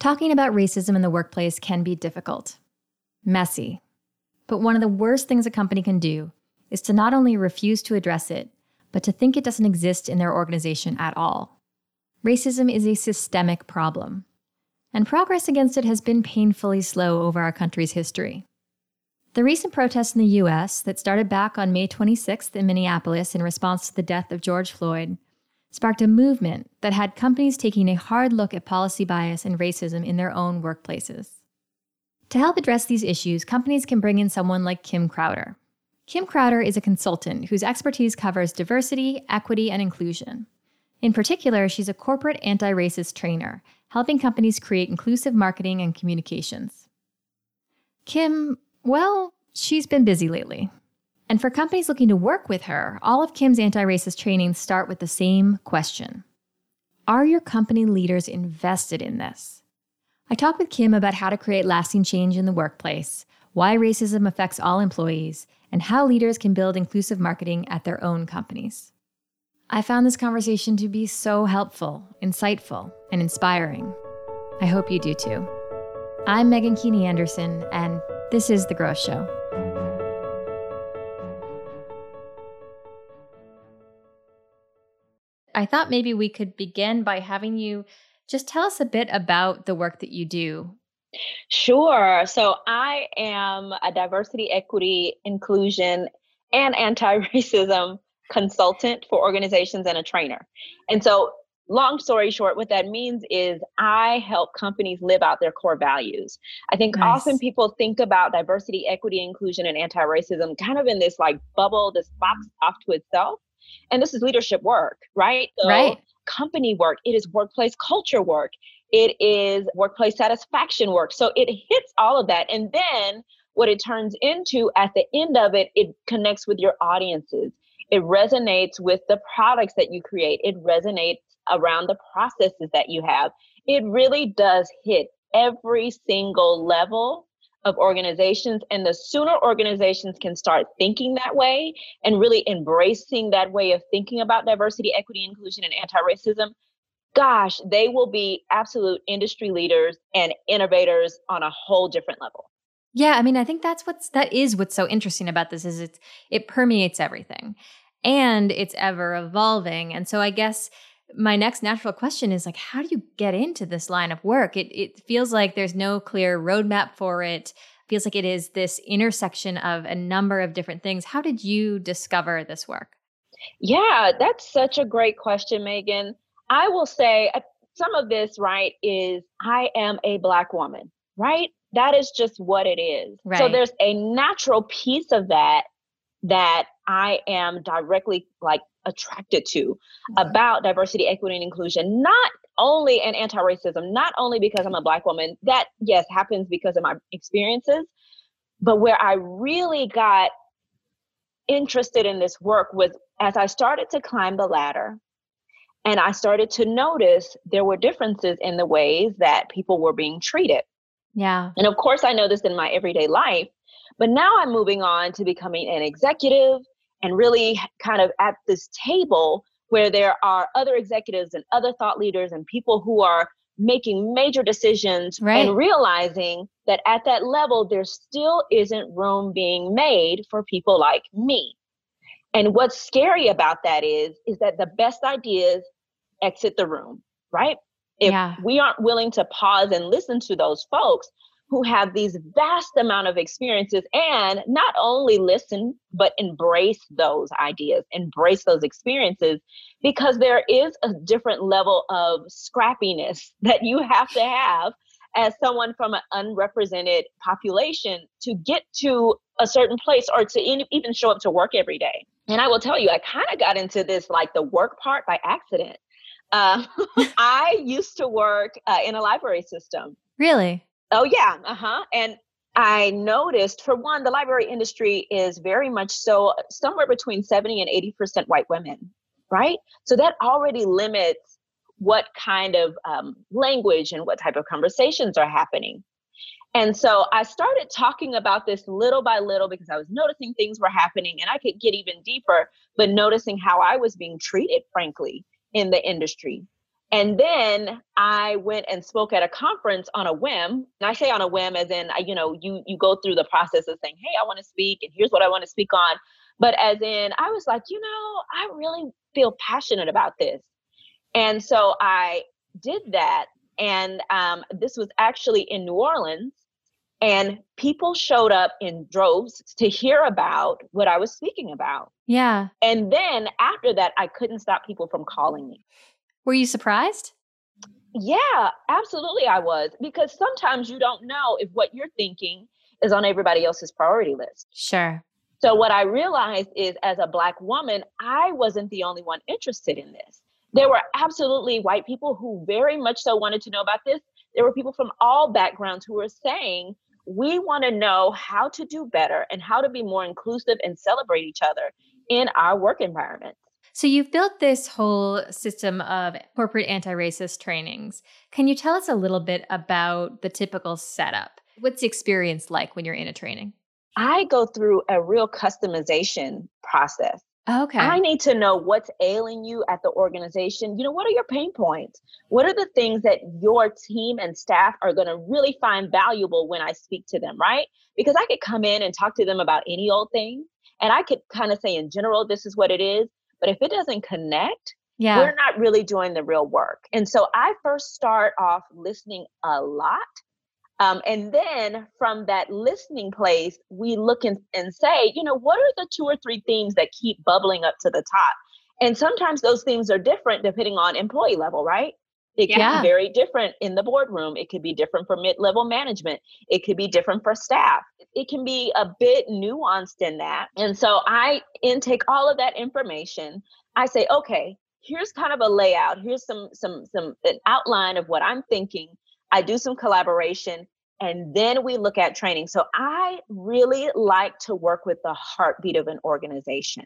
Talking about racism in the workplace can be difficult, messy. But one of the worst things a company can do is to not only refuse to address it, but to think it doesn't exist in their organization at all. Racism is a systemic problem, and progress against it has been painfully slow over our country's history. The recent protests in the US that started back on May 26th in Minneapolis in response to the death of George Floyd sparked a movement that had companies taking a hard look at policy bias and racism in their own workplaces. To help address these issues, companies can bring in someone like Kim Crowder. Kim Crowder is a consultant whose expertise covers diversity, equity, and inclusion. In particular, she's a corporate anti racist trainer, helping companies create inclusive marketing and communications. Kim, well, she's been busy lately. And for companies looking to work with her, all of Kim's anti racist trainings start with the same question Are your company leaders invested in this? I talk with Kim about how to create lasting change in the workplace, why racism affects all employees, and how leaders can build inclusive marketing at their own companies. I found this conversation to be so helpful, insightful, and inspiring. I hope you do too. I'm Meghan Keaney Anderson, and this is The Growth Show. I thought maybe we could begin by having you just tell us a bit about the work that you do. Sure. So I am a diversity, equity, inclusion, and anti racism consultant for organizations and a trainer. And so, long story short, what that means is I help companies live out their core values. I think nice. often people think about diversity, equity, inclusion, and anti racism kind of in this like bubble, this box off to itself. And this is leadership work, right? So right. Company work, it is workplace culture work, it is workplace satisfaction work. So it hits all of that. And then what it turns into at the end of it, it connects with your audiences. It resonates with the products that you create. It resonates around the processes that you have. It really does hit every single level of organizations. And the sooner organizations can start thinking that way and really embracing that way of thinking about diversity, equity, inclusion, and anti racism, gosh, they will be absolute industry leaders and innovators on a whole different level. Yeah, I mean, I think that's what's that is what's so interesting about this is it's it permeates everything and it's ever evolving. And so I guess my next natural question is like how do you get into this line of work? It, it feels like there's no clear roadmap for it. Feels like it is this intersection of a number of different things. How did you discover this work? Yeah that's such a great question Meghan. I will say uh, some of this right is i am a black woman right? That is just what it is. Right. so there's a natural piece of that that I am directly like attracted to about diversity, equity, and inclusion, not only and anti-racism, not only because I'm a black woman, that yes happens because of my experiences, but where I really got interested in this work was as I started to climb the ladder and I started to notice there were differences in the ways that people were being treated. Yeah. And of course, I know this in my everyday life, but now I'm moving on to becoming an executive and really kind of at this table where there are other executives and other thought leaders and people who are making major decisions right. and realizing that at that level there still isn't room being made for people like me and what's scary about that is is that the best ideas exit the room right if yeah. we aren't willing to pause and listen to those folks who have these vast amount of experiences and not only listen but embrace those ideas embrace those experiences because there is a different level of scrappiness that you have to have as someone from an unrepresented population to get to a certain place or to even show up to work every day. And i will tell you i kind of got into this like the work part by accident. Uh, i used to work uh, in a library system. Really Oh yeah, uh-huh. And I noticed for one, the library industry is very much so somewhere between 70 and 80% white women, right? So that already limits what kind of um, language and what type of conversations are happening. And so I started talking about this little by little because I was noticing things were happening and I could get even deeper, but noticing how I was being treated, frankly, in the industry. And then I went and spoke at a conference on a whim. And I say on a whim as in, you know, you you go through the process of saying, "Hey, I want to speak, and here's what I want to speak on." But as in, I was like, you know, I really feel passionate about this, and so I did that. And um, this was actually in New Orleans, and people showed up in droves to hear about what I was speaking about. Yeah. And then after that, I couldn't stop people from calling me. Were you surprised? Yeah, absolutely, I was. Because sometimes you don't know if what you're thinking is on everybody else's priority list. Sure. So, what I realized is as a Black woman, I wasn't the only one interested in this. There were absolutely white people who very much so wanted to know about this. There were people from all backgrounds who were saying, we want to know how to do better and how to be more inclusive and celebrate each other in our work environment. So, you've built this whole system of corporate anti racist trainings. Can you tell us a little bit about the typical setup? What's the experience like when you're in a training? I go through a real customization process. Okay. I need to know what's ailing you at the organization. You know, what are your pain points? What are the things that your team and staff are going to really find valuable when I speak to them, right? Because I could come in and talk to them about any old thing, and I could kind of say in general, this is what it is. But if it doesn't connect, yeah. we're not really doing the real work. And so I first start off listening a lot um, and then from that listening place, we look and, and say, you know, what are the two or three themes that keep bubbling up to the top? And sometimes those themes are different depending on employee level, right? It can yeah. be very different in the boardroom. It could be different for mid level management. It could be different for staff. It can be a bit nuanced in that. And so I intake all of that information. I say, okay, here's kind of a layout. Here's some some some an outline of what I'm thinking I do some collaboration, and then we look at training. So I really like to work with the heartbeat of an organization.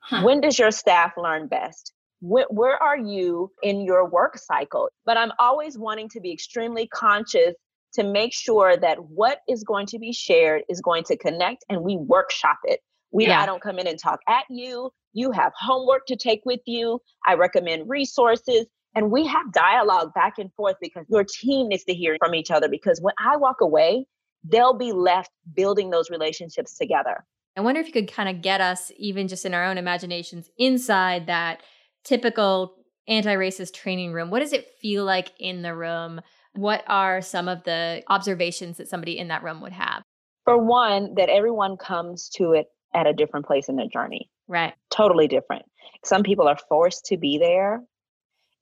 Huh. When does your staff learn best? Where, where are you in your work cycle? But I'm always wanting to be extremely conscious to make sure that what is going to be shared is going to connect and we workshop it. We yeah. I don't come in and talk at you. You have homework to take with you. I recommend resources. And we have dialogue back and forth because your team needs to hear from each other. Because when I walk away, they'll be left building those relationships together. I wonder if you could kind of get us, even just in our own imaginations, inside that typical anti racist training room. What does it feel like in the room? What are some of the observations that somebody in that room would have? For one, that everyone comes to it at a different place in their journey. Right. Totally different. Some people are forced to be there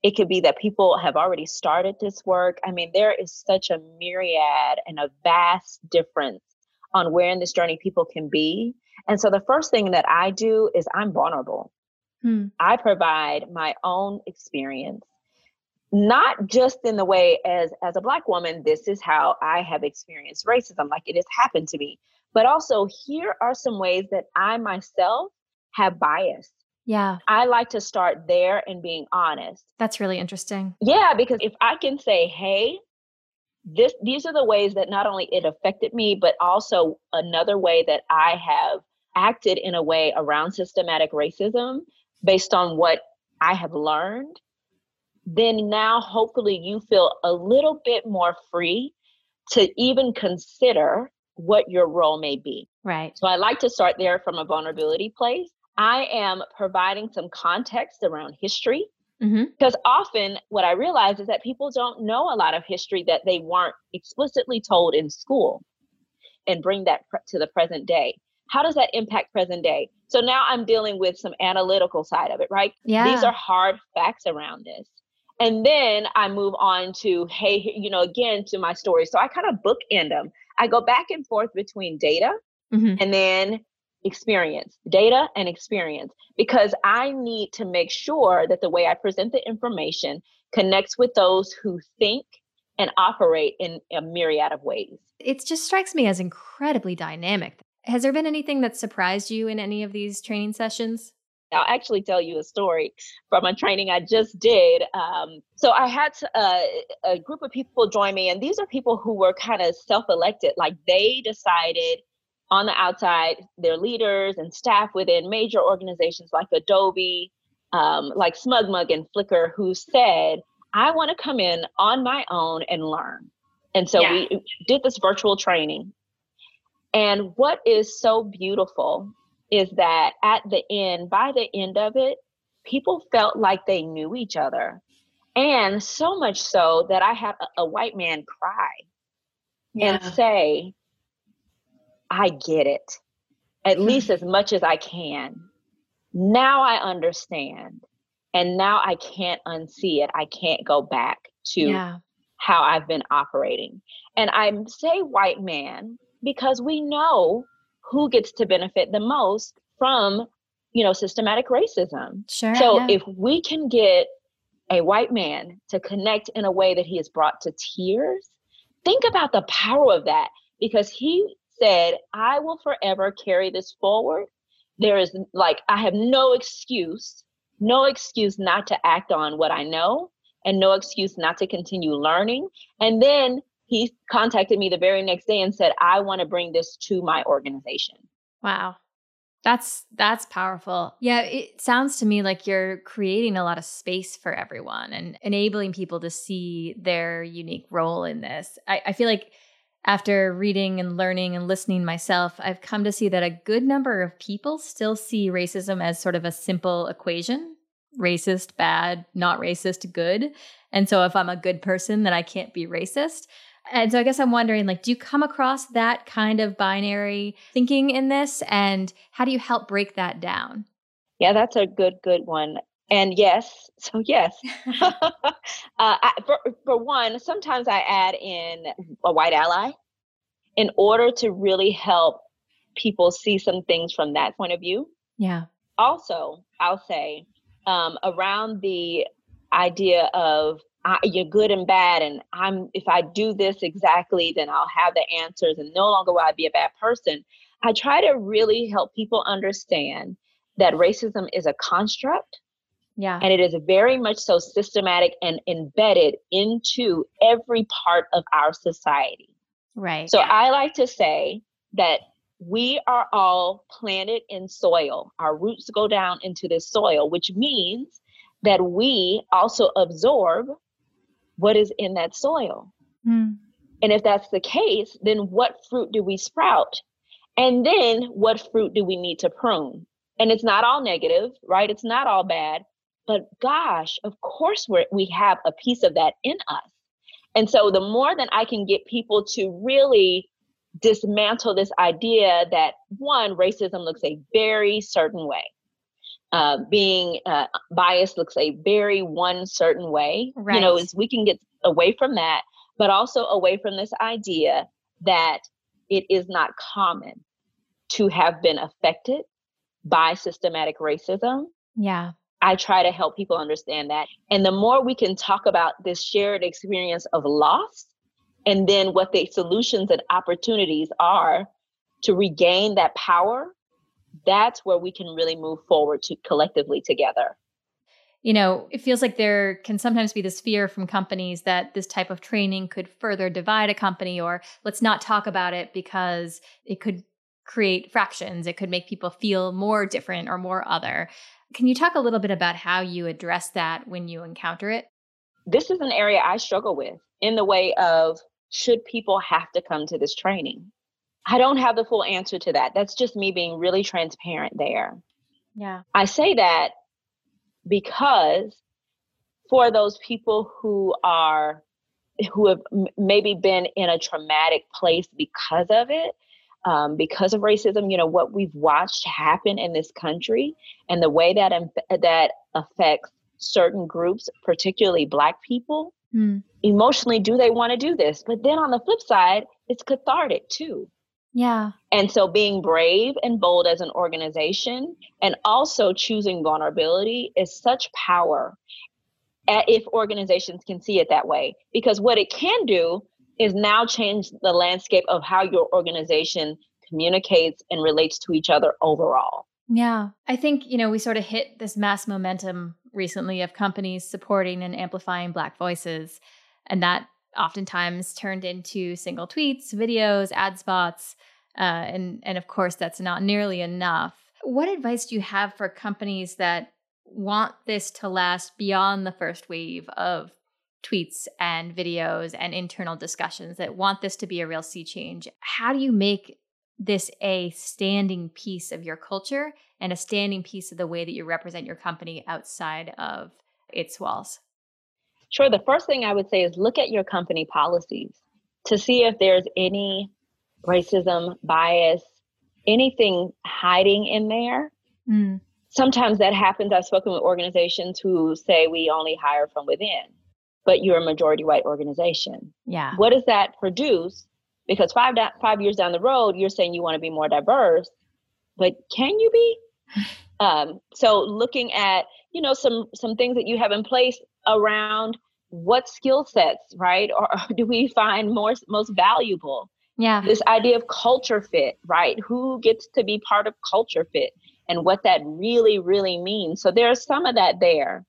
it could be that people have already started this work. I mean, there is such a myriad and a vast difference on where in this journey people can be. And so the first thing that I do is I'm vulnerable. Hmm. I provide my own experience, not just in the way as as a black woman, this is how I have experienced racism, like it has happened to me, but also here are some ways that I myself have bias yeah. I like to start there and being honest. That's really interesting. Yeah, because if I can say, hey, this these are the ways that not only it affected me, but also another way that I have acted in a way around systematic racism based on what I have learned, then now hopefully you feel a little bit more free to even consider what your role may be. Right. So I like to start there from a vulnerability place I am providing some context around history. Mm-hmm. Because often what I realize is that people don't know a lot of history that they weren't explicitly told in school and bring that to the present day. How does that impact present day? So now I'm dealing with some analytical side of it, right? Yeah. These are hard facts around this. And then I move on to, hey, you know, again to my story. So I kind of bookend them. I go back and forth between data mm-hmm. and then experience, data and experience, because I need to make sure that the way I present the information connects with those who think and operate in a myriad of ways. It just strikes me as incredibly dynamic. Has there been anything that surprised you in any of these training sessions? I'll actually tell you a story from a training I just did. Um, so I had to, uh, a group of people join me, and these are people who were kind of self elected. Like they decided on the outside, their leaders and staff within major organizations like Adobe, um, like SmugMug and Flickr, who said, I want to come in on my own and learn. And so yeah. we did this virtual training. And what is so beautiful is that at the end, by the end of it, people felt like they knew each other. And so much so that I had a, a white man cry yeah. and say, I get it, at least as much as I can. Now I understand. And now I can't unsee it. I can't go back to yeah. how I've been operating. And I say white man because we know who gets to benefit the most from, you know, systematic racism. Sure. So yeah. if we can get a white man to connect in a way that he is brought to tears, think about the power of that because he said, I will forever carry this forward. There is like, I have no excuse, no excuse not to act on what I know and no excuse not to continue learning. And then he contacted me the very next day and said, I want to bring this to my organization. Wow. That's that's powerful. Yeah, it sounds to me like you're creating a lot of space for everyone and enabling people to see their unique role in this. I, I feel like after reading and learning and listening myself, I've come to see that a good number of people still see racism as sort of a simple equation racist, bad, not racist, good. And so if I'm a good person, then I can't be racist. And so I guess I'm wondering like do you come across that kind of binary thinking in this and how do you help break that down? Yeah, that's a good good one. And yes, so yes. uh, I, for, for one, sometimes I add in a white ally in order to really help people see some things from that point of view. Yeah. Also, I'll say um, around the idea of I, you're good and bad and i'm if i do this exactly then i'll have the answers and no longer will i be a bad person. I try to really help people understand that racism is a construct yeah. and it is very much so systematic and embedded into every part of our society. Right so yeah. i like to say that we are all planted in soil. Our roots go down into this soil which means that we also absorb what is in that soil. Mm. And if that's the case, then what fruit do we sprout? And then what fruit do we need to prune? And it's not all negative, right? It's not all bad. But gosh, of course we we have a piece of that in us. And so the more that I can get people to really dismantle this idea that one, racism looks a very certain way. Uh, being uh, biased looks a very one certain way. Right. You know, is we can get away from that, but also away from this idea that it is not common to have been affected by systematic racism. Yeah. I try to help people understand that. And the more we can talk about this shared experience of loss and then what the solutions and opportunities are to regain that power that's where we can really move forward to collectively together you know, it feels like there can sometimes be this fear from companies that this type of training could further divide a company, or let's not talk about it because it could create fractions. It could make people feel more different or more other. Can you talk a little bit about how you address that when you encounter it? This is an area I struggle with in the way of should people have to come to this training? I don't have the full answer to that. That's just me being really transparent there. Yeah. I say that because for those people who are who have maybe been in a traumatic place because of it um, because of racism you know what we've watched happen in this country and the way that that affects certain groups particularly black people mm. emotionally do they want to do this but then on the flip side it's cathartic too yeah. And so being brave and bold as an organization and also choosing vulnerability is such power eh, if organizations can see it that way. Because what it can do is now change the landscape of how your organization communicates and relates to each other overall. Yeah. I think, you know, we sort of hit this mass momentum recently of companies supporting and amplifying Black voices. And that oftentimes turned into single tweets, videos, ad spots, uh, and and of course that's not nearly enough. What advice do you have for companies that want this to last beyond the first wave of tweets and videos and internal discussions that want this to be a real sea change. How do you make this a standing piece of your culture and a standing piece of the way that you represent your company outside of its walls? Sure. The first thing I would say is look at your company policies to see if there's any racism, bias, anything hiding in there. Mm. Sometimes that happens. I've spoken with organizations who say we only hire from within but you're a majority white organization. Yeah. What does that produce? Because five five years down the road, you're saying you want to be more diverse, but can you be? um, so looking at you know some some things that you have in place around what skill sets, right? Or, or do we find more most valuable? Yeah. This idea of culture fit, right? Who gets to be part of culture fit and what that really, really means. So there's some of that there.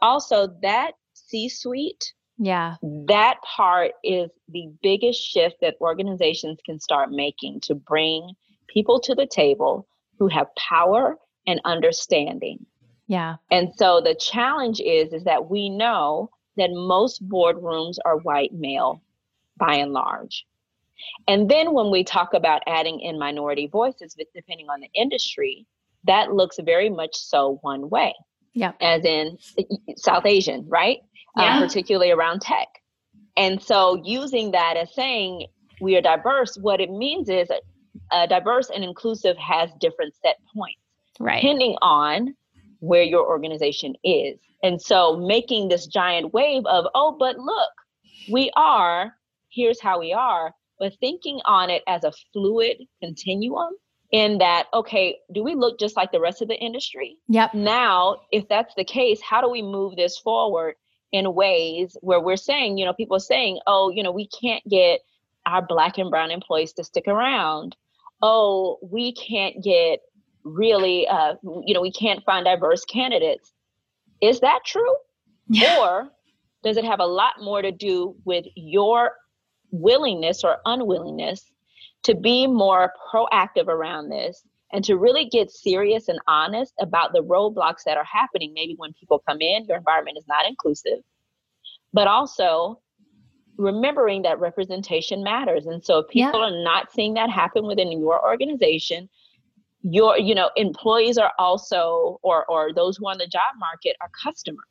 Also, that C suite, yeah. That part is the biggest shift that organizations can start making to bring people to the table who have power and understanding. Yeah. And so the challenge is is that we know that most boardrooms are white male by and large. And then when we talk about adding in minority voices depending on the industry, that looks very much so one way. Yeah. As in South Asian, right? Um, yeah. Um, particularly around tech. And so using that as saying we are diverse, what it means is a diverse and inclusive has different set points. Right. Depending on where your organization is. And so making this giant wave of, oh, but look, we are, here's how we are, but thinking on it as a fluid continuum in that, okay, do we look just like the rest of the industry? Yep. Now, if that's the case, how do we move this forward in ways where we're saying, you know, people are saying, oh, you know, we can't get our black and brown employees to stick around. Oh, we can't get really, uh, you know, we can't find diverse candidates. Is that true? Yeah. Or does it have a lot more to do with your willingness or unwillingness to be more proactive around this and to really get serious and honest about the roadblocks that are happening. Maybe when people come in, your environment is not inclusive, but also remembering that representation matters. And so if people yeah. are not seeing that happen within your organization, your you know employees are also or or those who are on the job market are customers.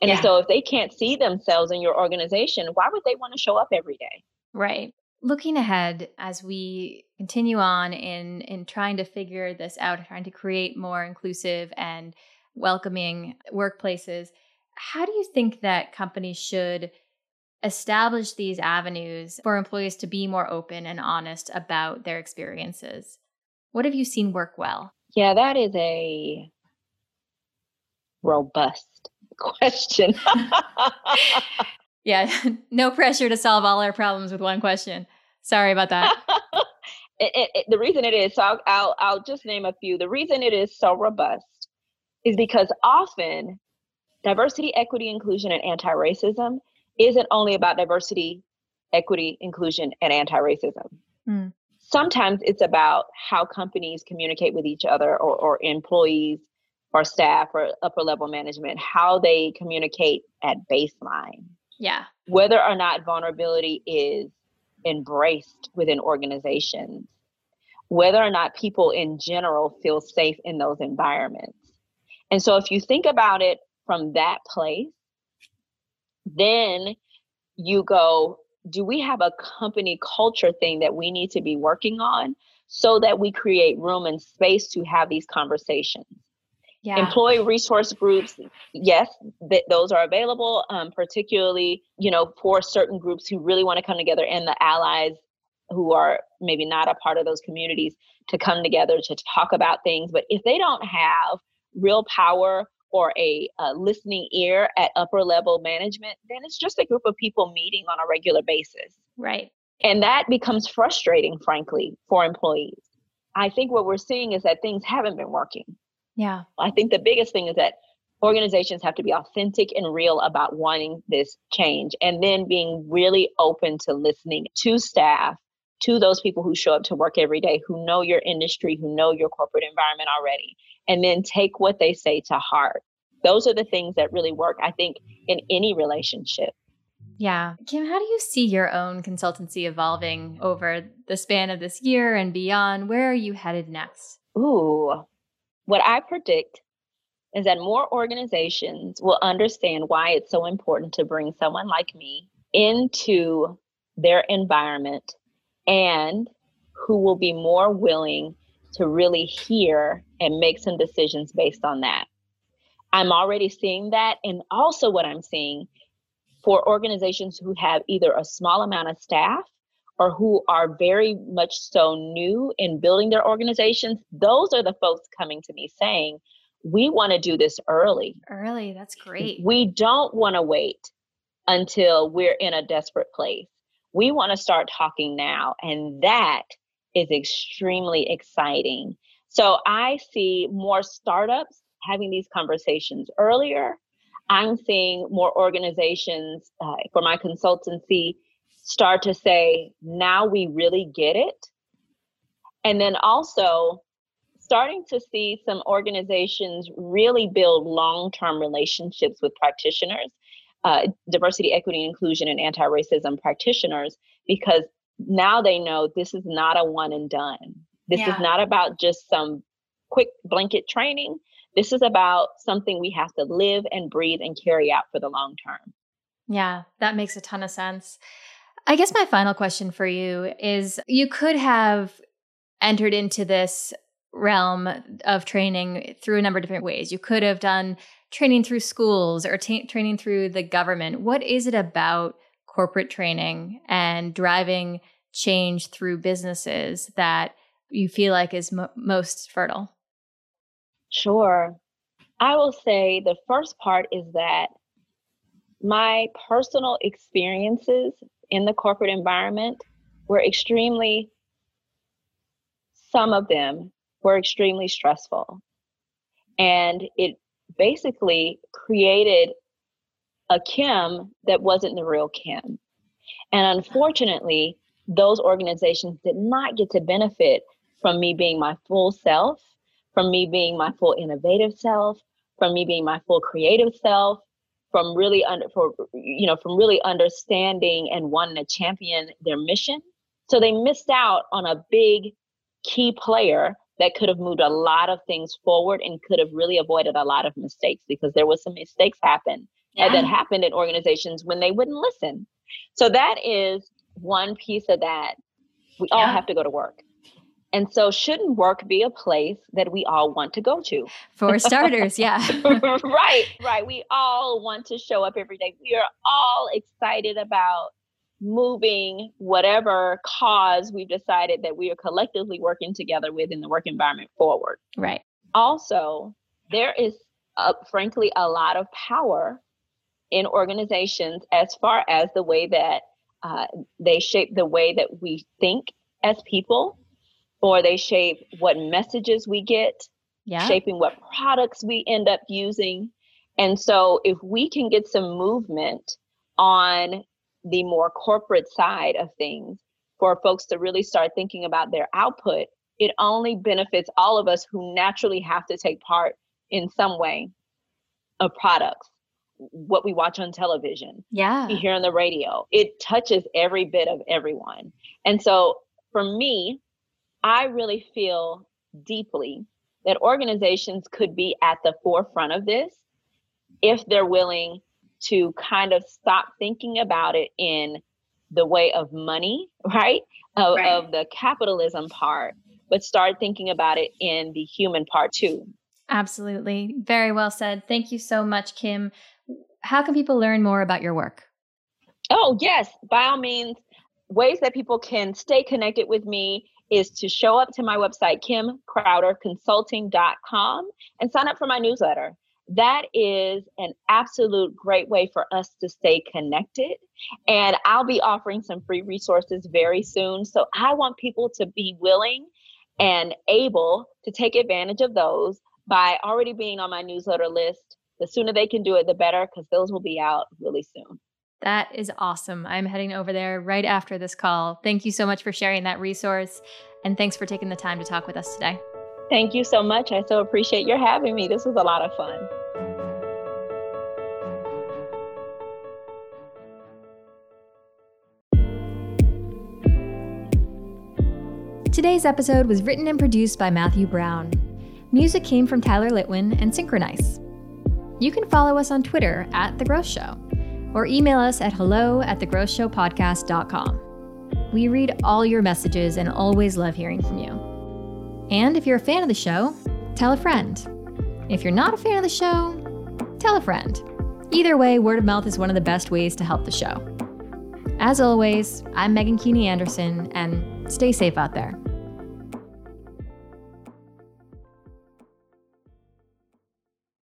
And yeah. so if they can't see themselves in your organization, why would they want to show up every day? Right looking ahead as we continue on in in trying to figure this out trying to create more inclusive and welcoming workplaces how do you think that companies should establish these avenues for employees to be more open and honest about their experiences what have you seen work well yeah that is a robust question Yeah, no pressure to solve all our problems with one question. Sorry about that. it, it, it, the reason it is, so I'll, I'll, I'll just name a few. The reason it is so robust is because often diversity, equity, inclusion, and anti racism isn't only about diversity, equity, inclusion, and anti racism. Mm. Sometimes it's about how companies communicate with each other or, or employees or staff or upper level management, how they communicate at baseline. Yeah. Whether or not vulnerability is embraced within organizations, whether or not people in general feel safe in those environments. And so if you think about it from that place, then you go, do we have a company culture thing that we need to be working on so that we create room and space to have these conversations? Yeah. Employee resource groups, yes, th- those are available, um, particularly, you know, for certain groups who really want to come together and the allies who are maybe not a part of those communities to come together to talk about things. But if they don't have real power or a, a listening ear at upper level management, then it's just a group of people meeting on a regular basis. Right. And that becomes frustrating, frankly, for employees. I think what we're seeing is that things haven't been working. Yeah. I think the biggest thing is that organizations have to be authentic and real about wanting this change and then being really open to listening to staff, to those people who show up to work every day, who know your industry, who know your corporate environment already, and then take what they say to heart. Those are the things that really work, I think, in any relationship. Yeah. Kim, how do you see your own consultancy evolving over the span of this year and beyond? Where are you headed next? Ooh, what I predict is that more organizations will understand why it's so important to bring someone like me into their environment and who will be more willing to really hear and make some decisions based on that. I'm already seeing that. And also, what I'm seeing for organizations who have either a small amount of staff or who are very much so new in building their organizations, those are the folks coming to me saying, we want to do this early. Early, that's great. We don't want to wait until we're in a desperate place. We want to start talking now. And that is extremely exciting. So I see more startups having these conversations earlier. I'm seeing more organizations uh, for my consultancy start to say, now we really get it. And then also starting to see some organizations really build long term relationships with practitioners, uh, diversity, equity, inclusion, and anti racism practitioners, because now they know this is not a one and done. This yeah. is not about just some quick blanket training. This is about something we have to live and breathe and carry out for the long term. Yeah, that makes a ton of sense. I guess my final question for you is you could have entered into this realm of training through a number of different ways. You could have done training through schools or t- training through the government. What is it about corporate training and driving change through businesses that you feel like is mo- most fertile? Sure. I will say the first part is that my personal experiences in the corporate environment were extremely, some of them were extremely stressful. And it basically created a Kim that wasn't the real Kim. And unfortunately, those organizations did not get to benefit from me being my full self, from me being my full innovative self, from me being my full creative self, from really under for you know from really understanding and wanting to champion their mission. So they missed out on a big key player that could have moved a lot of things forward and could have really avoided a lot of mistakes because there was some mistakes happen uh, yeah. that happened in organizations when they wouldn't listen. So that is one piece of that. We yeah. all have to go to work. And so, shouldn't work be a place that we all want to go to? For starters, yeah. right, right. We all want to show up every day. We are all excited about moving whatever cause we've decided that we are collectively working together with in the work environment forward. Right. Also, there is, uh, frankly, a lot of power in organizations as far as the way that uh, they shape the way that we think as people, or they shape what messages we get, yeah. shaping what products we end up using. And so, if we can get some movement on the more corporate side of things for folks to really start thinking about their output, it only benefits all of us who naturally have to take part in some way of products what we watch on television, yeah, we hear on the radio. It touches every bit of everyone. And so for me, I really feel deeply that organizations could be at the forefront of this if they're willing to kind of stop thinking about it in the way of money, right? Of, right. of the capitalism part, but start thinking about it in the human part too. Absolutely. Very well said. Thank you so much, Kim how can people learn more about your work? Oh, yes, by all means. Ways that people can stay connected with me is to show up to my website, kimcrowderconsulting.com, and sign up for my newsletter. That is an absolute great way for us to stay connected. And I'll be offering some free resources very soon. So I want people to be willing and able to take advantage of those by already being on my newsletter list the sooner they can do it, the better, because those will be out really soon. That is awesome. I'm heading over there right after this call. Thank you so much for sharing that resource. And thanks for taking the time to talk with us today. Thank you so much. I so appreciate your having me. This was a lot of fun. Today's episode was written and produced by Matthew Brown. Music came from Tyler Litwin and Synchronize. You can follow us on Twitter at The Growth Show or email us at hello at thegrowthshowpodcast.com. We read all your messages and always love hearing from you. And if you're a fan of the show, tell a friend. If you're not a fan of the show, tell a friend. Either way, word of mouth is one of the best ways to help the show. As always, I'm Meghan Keaney Anderson, and stay safe out there.